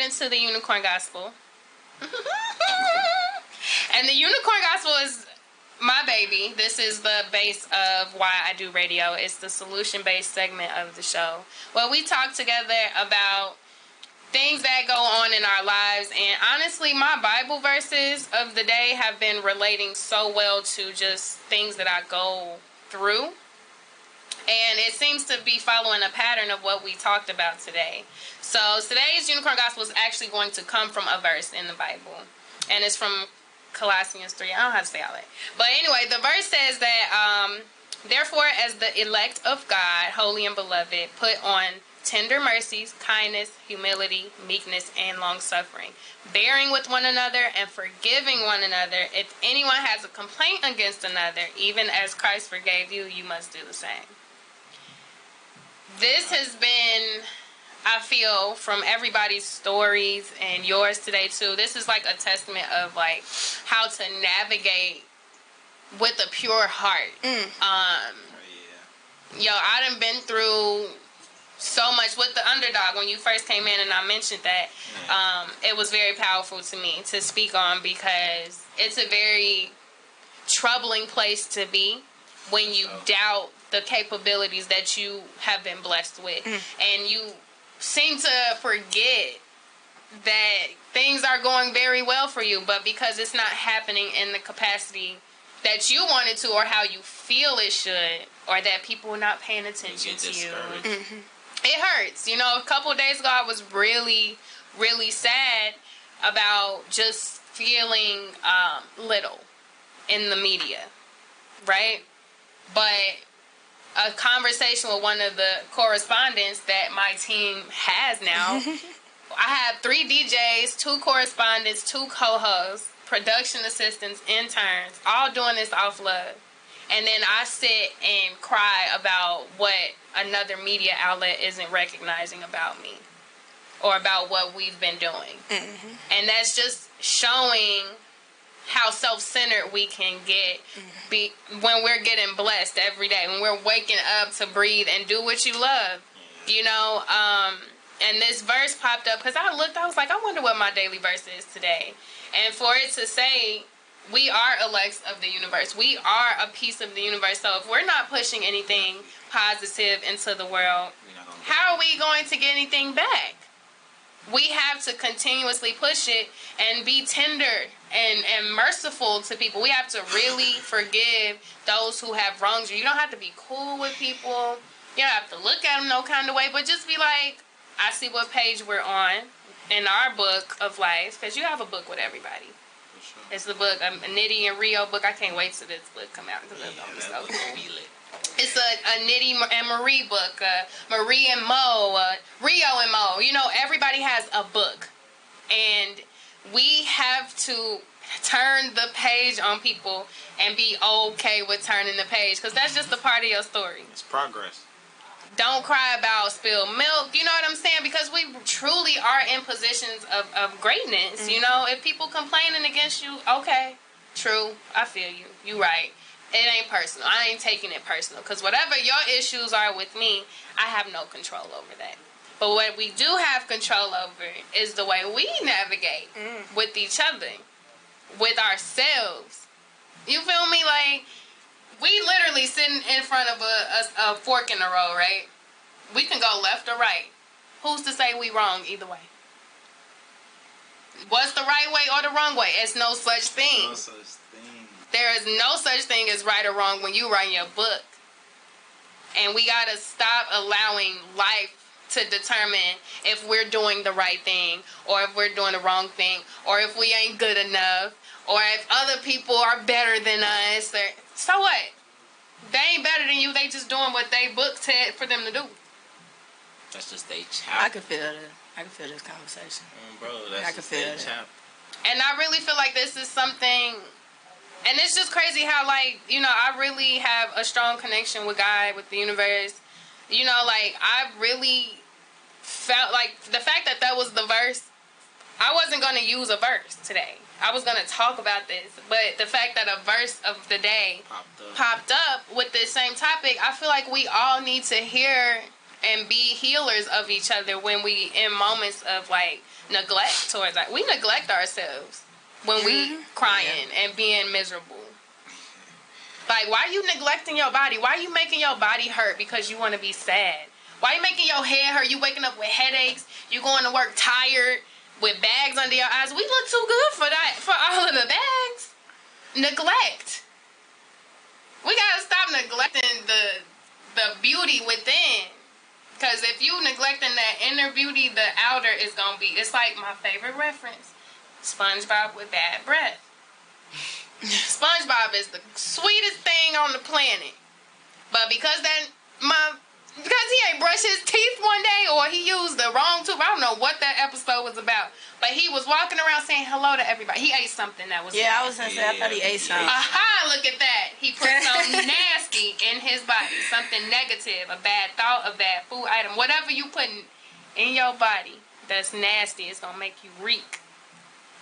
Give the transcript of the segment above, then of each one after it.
into the unicorn gospel. and the unicorn gospel is my baby. This is the base of why I do radio. It's the solution based segment of the show. Well, we talk together about things that go on in our lives. And honestly, my Bible verses of the day have been relating so well to just things that I go through. And it seems to be following a pattern of what we talked about today. So today's Unicorn Gospel is actually going to come from a verse in the Bible. And it's from Colossians 3. I don't have to say all that. But anyway, the verse says that, um, therefore, as the elect of God, holy and beloved, put on tender mercies, kindness, humility, meekness, and long suffering, bearing with one another and forgiving one another. If anyone has a complaint against another, even as Christ forgave you, you must do the same. This has been, I feel, from everybody's stories and yours today too. This is like a testament of like how to navigate with a pure heart. Mm. Um, oh, yeah. Yo, I done been through so much with the underdog when you first came in and I mentioned that um, it was very powerful to me to speak on because it's a very troubling place to be when you oh. doubt the capabilities that you have been blessed with mm. and you seem to forget that things are going very well for you but because it's not happening in the capacity that you wanted to or how you feel it should or that people are not paying attention to you mm-hmm it hurts. You know, a couple days ago, I was really, really sad about just feeling um, little in the media, right? But a conversation with one of the correspondents that my team has now. I have three DJs, two correspondents, two co-hosts, production assistants, interns, all doing this off love and then I sit and cry about what another media outlet isn't recognizing about me or about what we've been doing. Mm-hmm. And that's just showing how self-centered we can get be, when we're getting blessed every day, when we're waking up to breathe and do what you love. You know, um, and this verse popped up because I looked, I was like, I wonder what my daily verse is today. And for it to say, we are elects of the universe. We are a piece of the universe. So if we're not pushing anything positive into the world, how are we going to get anything back? We have to continuously push it and be tender and, and merciful to people. We have to really forgive those who have wronged you. You don't have to be cool with people. You don't have to look at them no kind of way, but just be like, I see what page we're on in our book of life, because you have a book with everybody it's the book, um, Nitty and Rio book. I can't wait till this book come out because yeah, be so cool. It's a, a Nitty and Marie book, uh, Marie and Mo, uh, Rio and Mo. You know, everybody has a book, and we have to turn the page on people and be okay with turning the page because that's just a part of your story. It's progress don't cry about spilled milk. You know what I'm saying? Because we truly are in positions of, of greatness. Mm-hmm. You know, if people complaining against you, okay, true. I feel you. You right. It ain't personal. I ain't taking it personal. Because whatever your issues are with me, I have no control over that. But what we do have control over is the way we navigate mm. with each other, with ourselves. You feel me? Like, we literally sitting in front of a, a, a fork in the road, right? We can go left or right. Who's to say we wrong either way? What's the right way or the wrong way? It's no such thing. No such thing. There is no such thing as right or wrong when you write your book. And we gotta stop allowing life to determine if we're doing the right thing or if we're doing the wrong thing or if we ain't good enough or if other people are better than us. Or, so what? They ain't better than you. They just doing what they booked said for them to do. That's just they chap. I can feel it. I can feel this conversation. Mm, bro, that's I can feel it. Chap. And I really feel like this is something and it's just crazy how like you know i really have a strong connection with god with the universe. You know like i really felt like the fact that that was the verse i wasn't going to use a verse today. I was gonna talk about this, but the fact that a verse of the day popped up, popped up with this same topic, I feel like we all need to hear and be healers of each other when we in moments of like neglect towards like we neglect ourselves when we crying and being miserable. Like why are you neglecting your body? Why are you making your body hurt because you want to be sad? Why are you making your head hurt? You waking up with headaches. You going to work tired with bags under your eyes. We look too good for that for all of the bags. Neglect. We gotta stop neglecting the the beauty within. Cause if you neglecting that inner beauty, the outer is gonna be. It's like my favorite reference, SpongeBob with bad breath. SpongeBob is the sweetest thing on the planet, but because that my because he ain't brushed his teeth one day or he used the wrong tooth. I don't know what that episode was about, but he was walking around saying hello to everybody. He ate something that was Yeah, I was gonna say I thought he ate something. Aha, look at that. He put something nasty in his body. Something negative, a bad thought, a bad food item. Whatever you put in, your body that's nasty it's to make you reek.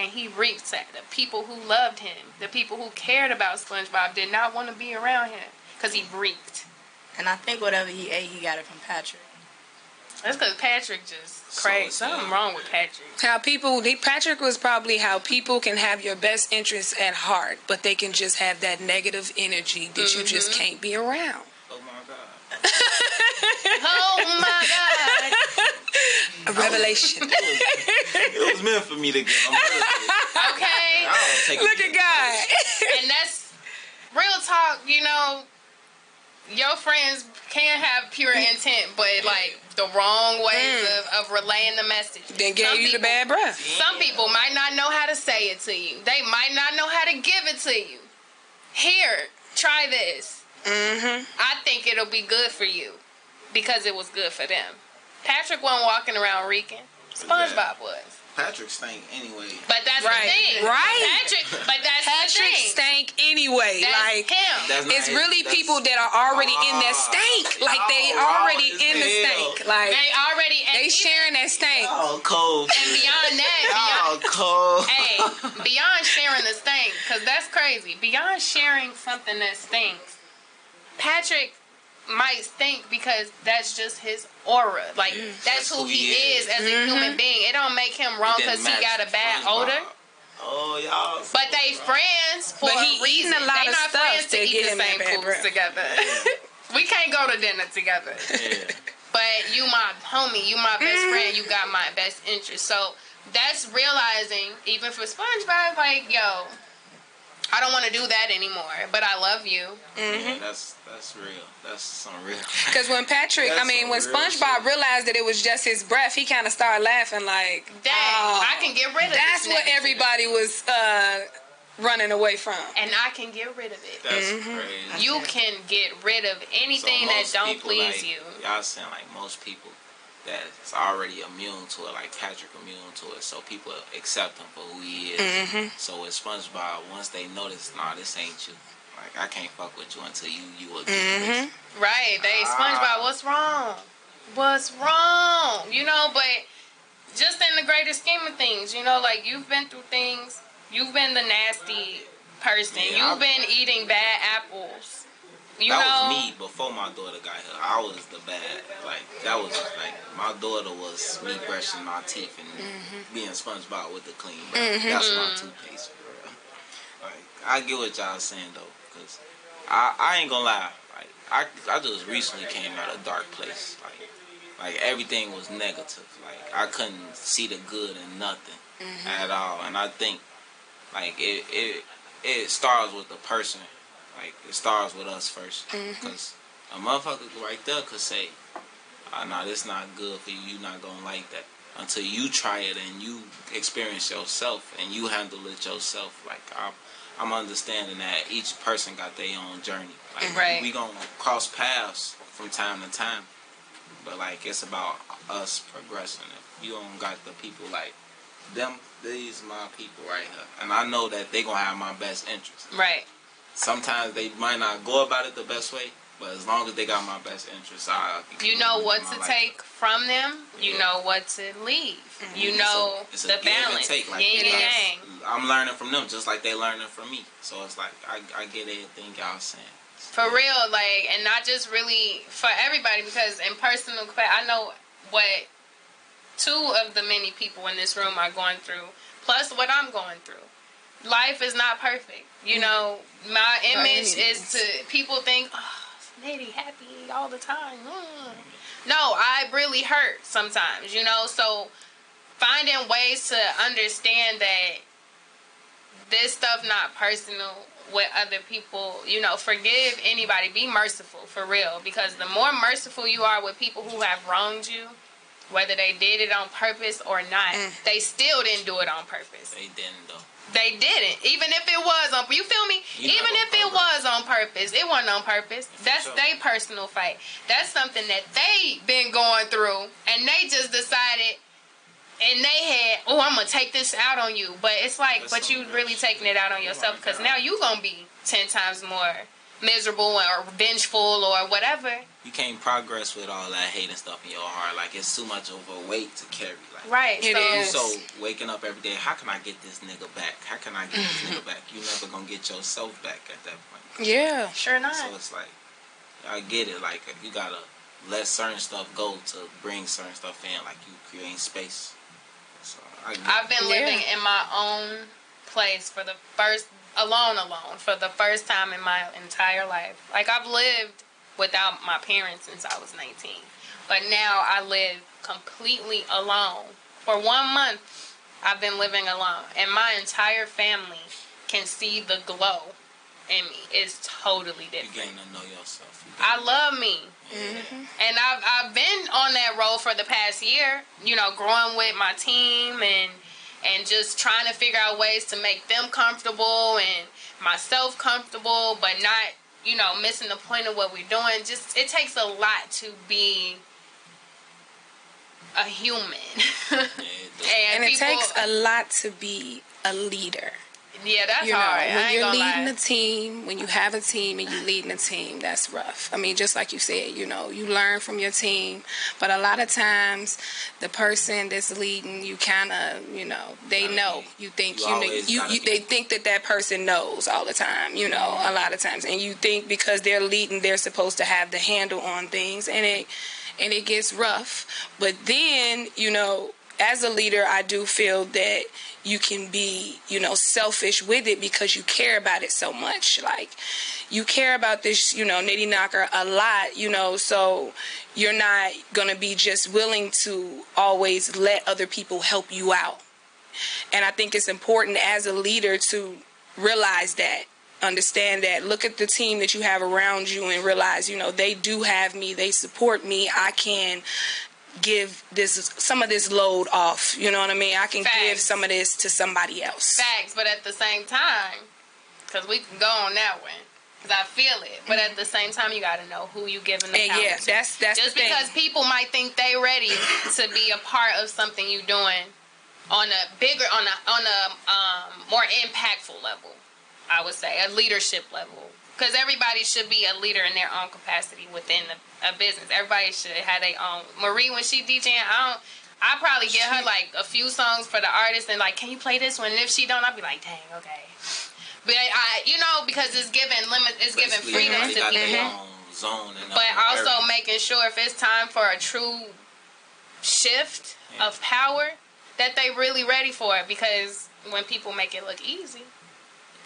And he reeked at the people who loved him. The people who cared about SpongeBob did not want to be around him because he reeked. And I think whatever he ate, he got it from Patrick. That's because Patrick just So crazy. it's Something wrong with Patrick. How people, they, Patrick was probably how people can have your best interests at heart, but they can just have that negative energy that you just Mm-hmm. can't be around. Oh my god. Oh my God. A revelation. It was meant for me to get. I'm Okay. Take Look at God. and that's real talk, you know. Your friends can have pure intent, but like the wrong ways of, of relaying the message. Then gave Some you the bad breath. Some people might not know how to say it to you. They might not know how to give it to you. Here, try this. Mm-hmm. I think it'll be good for you because it was good for them. Patrick wasn't walking around reeking. SpongeBob was. Patrick stank anyway. But that's Right. the thing. Right. Patrick, but that's Patrick the thing. stank anyway. That's like him. That's it's his- really that's- people that are already in that stank. Like they y'all already in the hell. stank. Like They already and they even- sharing that stank. Y'all cold. And beyond that, Y'all beyond, cold. hey, beyond sharing the stink, because that's crazy. Beyond sharing something that stinks, Patrick might think because that's just his aura. Like that's, That's who who he, he is is. as a human being. It don't make him wrong because he got a bad odor. Oh y'all. But they friends for But he a reason. eating a lot they of not stuff friends to to eat the same bad foods breath. together. we can't go to dinner together. Yeah. But you my homie, you my best Mm-hmm. friend, you got my best interest. So that's realizing, even for SpongeBob, like, yo, I don't want to do that anymore, but I love you. Yeah, that's that's real. That's some real. Because when Patrick, I mean, when SpongeBob shit. realized that it was just his breath, he kind of started laughing like, Dang, "Oh, I can get rid of That's this what everybody was uh, running away from. And I can get rid of it. That's Mm-hmm. crazy. You can get rid of anything So that don't people, please like, you. Y'all saying like most people that's already immune to it, like Patrick immune to it, so people accept him for who he is. Mm-hmm. So with SpongeBob, once they notice, nah, this ain't you. Like I can't fuck with you until you you again. Mm-hmm. Right. They. SpongeBob, what's wrong? What's wrong? You know, but just in the greater scheme of things, you know, like you've been through things. You've been the nasty person. Yeah, You've I- been eating bad apples. You that know, was me before my daughter got here. I was the bad. Like that was like my daughter was me brushing my teeth and Mm-hmm. being SpongeBob with the clean breath. That's my toothpaste real. Like I get what y'all saying though, cause I I ain't gonna lie. Like I I just recently came out of a dark place. Like like everything was negative. Like I couldn't see the good in nothing at all. And I think like it it it starts with the person. Like it starts with us first, because a motherfucker right there could say, "Ah, nah, this not good for you. You not gonna like that." Until you try it and you experience yourself and you handle it yourself. Like I'm, I'm understanding that each person got their own journey. Like Right. we gonna cross paths from time to time, but like it's about us progressing. If you don't got the people like them, these my people right here, and I know that they gonna have my best interest right. Sometimes they might not go about it the best way, but as long as they got my best interest, I You know what my to life. take from them. You know what to leave. Mm-hmm. You It's know a- it's a the give and balance. take, like, yin and like, yang. I'm learning from them just like they learning from me. So it's like I, I get everything y'all saying. For real, like, and not just really for everybody, because in personal, I know what two of the many people in this room are going through, plus what I'm going through. Life is not perfect. You know, my image is to people think, oh, lady happy all the time. Mm. No, I really hurt sometimes. You know, so finding ways to understand that this stuff not personal with other people you know forgive anybody be merciful for real because the more merciful you are with people who have wronged you whether they did it on purpose or not eh. they still didn't do it on purpose. They didn't though. they didn't. Even if it was on you feel me? You're even if it purpose. was on purpose it wasn't on purpose. That's sure. their personal fight. That's something that they been going through and they just decided and they had, oh, I'm gonna take this out on you, but it's like, That's but you some really taking it out on yourself because now you gonna be ten times more miserable or vengeful or whatever. You can't progress with all that hate and stuff in your heart. Like it's too much of a weight to carry. Like Right. It so, is. so waking up every day. How can I get this nigga back? How can I get this nigga back? You never gonna get yourself back at that point. Yeah. Sure not. So it's like I get it. Like you gotta let certain stuff go to bring certain stuff in. Like you create space. So I get I've been Yeah. living in my own place for the first alone alone for the first time in my entire life. Like I've lived without my parents since I was 19. But now I live completely alone. For 1 month I've been living alone and my entire family can see the glow in me. It's totally different. you different. getting to know yourself. You I love me. Mm-hmm. And I've I've been on that road for the past year, you know, growing with my team and and just trying to figure out ways to make them comfortable and myself comfortable, but not, you know, missing the point of what we're doing. Just it takes a lot to be a human. Yeah, it and And it people- takes a lot to be a leader. Yeah, that's you know, hard. When you're leading lie. a team, when you have a team and you're leading a team, that's rough. I mean, just like you said, you know, you learn from your team, but a lot of times the person that's leading, you kind of, you know, they know. You think you you know, you, you they think that that person knows all the time, you know, a lot of times, and you think because they're leading, they're supposed to have the handle on things, and it and it gets rough. But then, you know, as a leader, I do feel that you can be, you know, selfish with it because you care about it so much. Like, you care about this, you know, nitty knocker a lot, you know, so you're not going to be just willing to always let other people help you out. And I think it's important as a leader to realize that, understand that, look at the team that you have around you and realize, you know, they do have me, they support me. I can give this some of this load off. You know what I mean? I can give some of this to somebody else. facts, but at the same time, because we can go on that one, because I feel it. But at the same time, you got to know who you giving the And power yeah, to. that's that's Just the thing. because people might think they ready to be a part of something you're doing on a bigger, on a on a um, more impactful level, I would say a leadership level. Because everybody should be a leader in their own capacity within a, a business. Everybody should have their own. Marie, when she DJing, I don't. I probably get her like a few songs for the artist and like, can you play this one? And if she don't, I'll be like, dang, okay. But I, you know, because it's given limit, it's given Basically, freedom to got people their own zone but also area. making sure if it's time for a true shift Yeah. of power that they really ready for it because when people make it look easy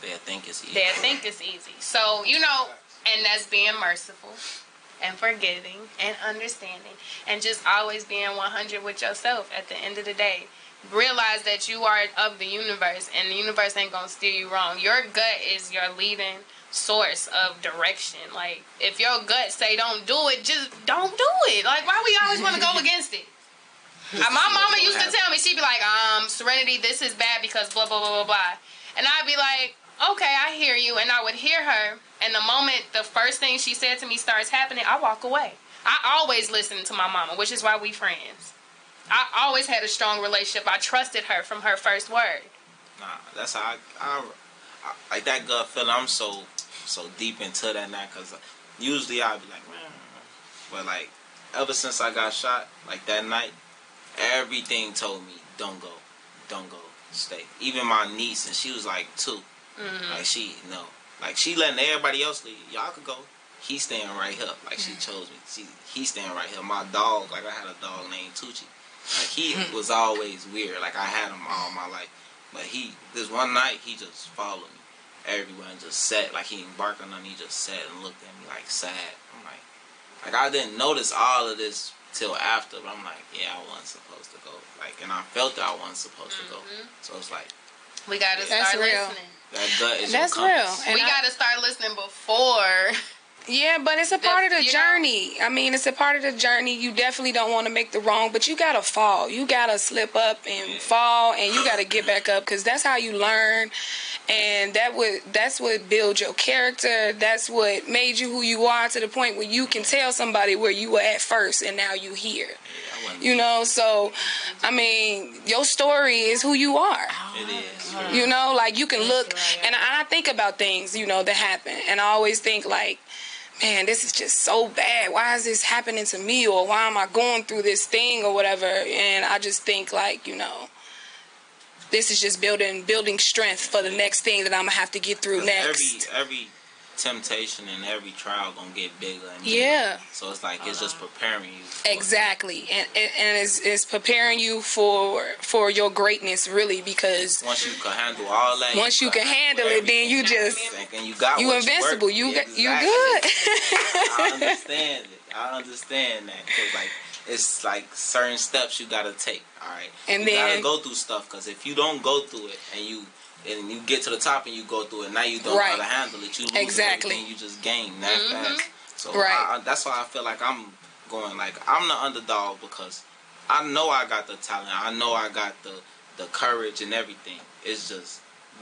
they think it's easy. they think it's easy. So you know and that's being merciful and forgiving and understanding and just always being 100 with yourself at the end of the day. Realize that you are of the universe and the universe ain't gonna steer you wrong. Your gut is your leading source of direction. Like if your gut say don't do it just don't do it. Like why we always want to go against it? My mama used to tell me she'd be like um serenity this is bad because blah blah blah blah blah. And i'd be like okay i hear you and i would hear her and the moment the first thing she said to me starts happening i walk away. I always listen to my mama which is why we friends. I always had a strong relationship. I trusted her from her first word. Nah, that's how I, I, I like that gut feeling. I'm so so deep into that now because usually I'd be like, man, but like ever since I got shot, like that night, everything told me don't go, don't go, stay. Even my niece and she was like 2 like she no, Like she letting everybody else leave. Y'all could go. He staying right here. Like she Mm-hmm. chose me. She he staying right here. My dog, like I had a dog named Tucci. Like he Mm-hmm. was always weird. Like I had him all my life. But he this one night he just followed me everywhere and just sat like he didn't bark or nothing. He just sat and looked at me like sad. I'm like like I didn't notice all of this till after, but I'm like, yeah, I wasn't supposed to go. Like and I felt that I wasn't supposed to go. Mm-hmm. So it's like We gotta That's start real. listening. That gut is That's your real. compass. And we I- gotta start listening before. Yeah, but it's a part of the you know- journey. I mean, it's a part of the journey. You definitely don't want to make the wrong, but you gotta fall. You gotta slip up and fall, and you gotta get back up because that's how you learn, and that would that's what builds your character. That's what made you who you are to the point where you can tell somebody where you were at first, and now you here. Yeah, You know, so I mean, your story is who you are. It is. You know, like you can look, and I think about things, you know, that happen, and I always think like, man, this is just so bad. Why is this happening to me, or why am I going through this thing, or whatever? And I just think like, you know, this is just building building strength for the next thing that I'm gonna have to get through next. Every every temptation and every trial gonna get bigger and bigger. Yeah. So it's like it's just preparing you. for- Exactly, and and, and it's, it's preparing you for for your greatness, really, because Once you can handle all that. once you can handle it, then you just And you got you invincible. You, You got you Exactly. good. I understand it. I understand that because like it's like certain steps you gotta take. All right, And you gotta go through stuff because if you don't go through it and you and you get to the top and you go through it, now you don't Right. know how to handle it. You lose Exactly. everything you just gain that Mhm. fast. So Right. I, I- that's why I feel like I'm going like I'm the underdog because I know I got the talent. I know I got the the courage and everything. It's just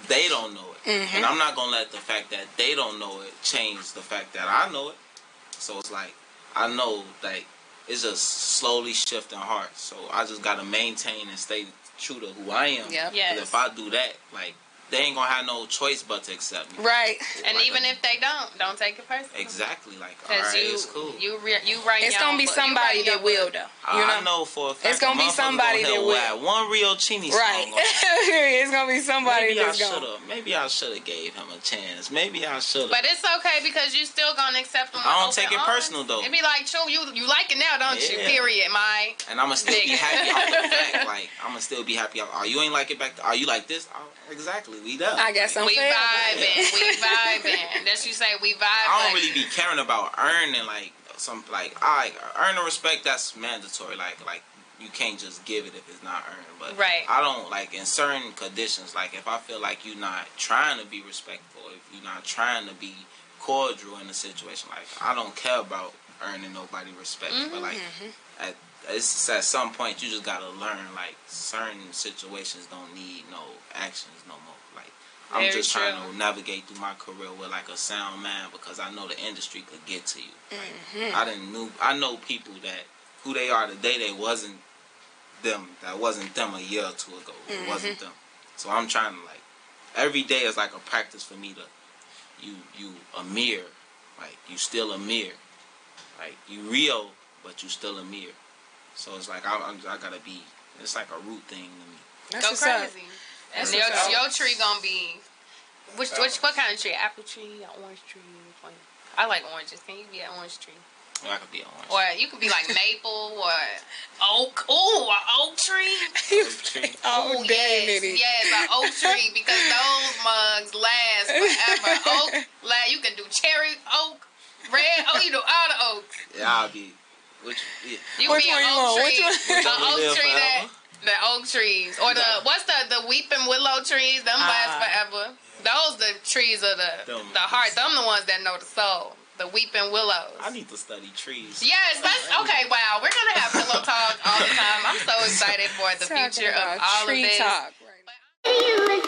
they don't know it, Mm-hmm. and I'm not gonna let the fact that they don't know it change the fact that I know it. So it's like I know like it's just slowly shifting hearts. So I just gotta maintain and stay true to who I am. Yeah. Yes. If I do that, like they ain't gonna have no choice but to accept me. right. And Like even a- if they don't, don't take it personal. exactly like all Because right, you, it's cool. you, re- you write It's gonna be book. Somebody that will book. though. Uh, you I know. know for a fact. It's gonna be somebody gonna that will. One real Chini song. Right. gonna- it's gonna be somebody Maybe I that's should gonna. have. Maybe I should have gave him a chance. Maybe I should have. But it's okay because you still gonna accept them. I don't take it arms. personal, though. It'd be like, true, you you like it now, don't you? Period, my. and I'ma still be happy off the fact. Like I'ma still be happy. Off, oh, you ain't like it back. Are oh, you like this? Oh, exactly. We done. I got some We fair. vibing, we vibing. That's you say we vibing. I don't really be caring about earning like some like I earn the respect. That's mandatory. Like like you can't just give it if it's not earned. But Right. I don't like in certain conditions. Like if I feel like you're not trying to be respectful, if you're not trying to be cordial in a situation, like I don't care about earning nobody respect. But like Mm-hmm. at it's at some point you just gotta learn like certain situations don't need no actions no more. Like I'm Very just trying to navigate through my career with like a sound man because I know the industry could get to you. Mm-hmm. I didn't knew I know people that who they are today they wasn't them that wasn't them a year or two ago. It wasn't them. So I'm trying to like every day is like a practice for me to you you a mirror. Like you still a mirror. Like you real but you still a mirror. So it's like I, I'm, I gotta be. It's like a root thing to me. That's Go what's up. Crazy. And your, what's your tree gonna be which which what kind of tree? Apple tree, orange tree? I like oranges. Can you be an orange tree? I could be an orange. Or you could be like maple or oak. Ooh, an oak tree. Oak tree. oh, Ooh, dang yes, it. yes, an oak tree because those mugs last forever. oak, last, you can do cherry oak, red. oak. you do all the oaks. Yeah, I'll be. Which yeah. You Which be an oak tree. Which one? The oak live tree that forever. The oak trees or the Yeah. what's the the weeping willow trees? Them last Ah. forever. Those the trees of the Them the heart. is- Them the ones that know the soul. The weeping willows. I need to study trees. Yes, that's okay. Wow, we're gonna have pillow talk all the time. I'm so excited for the Talking future of about all of tree this. talk. Right.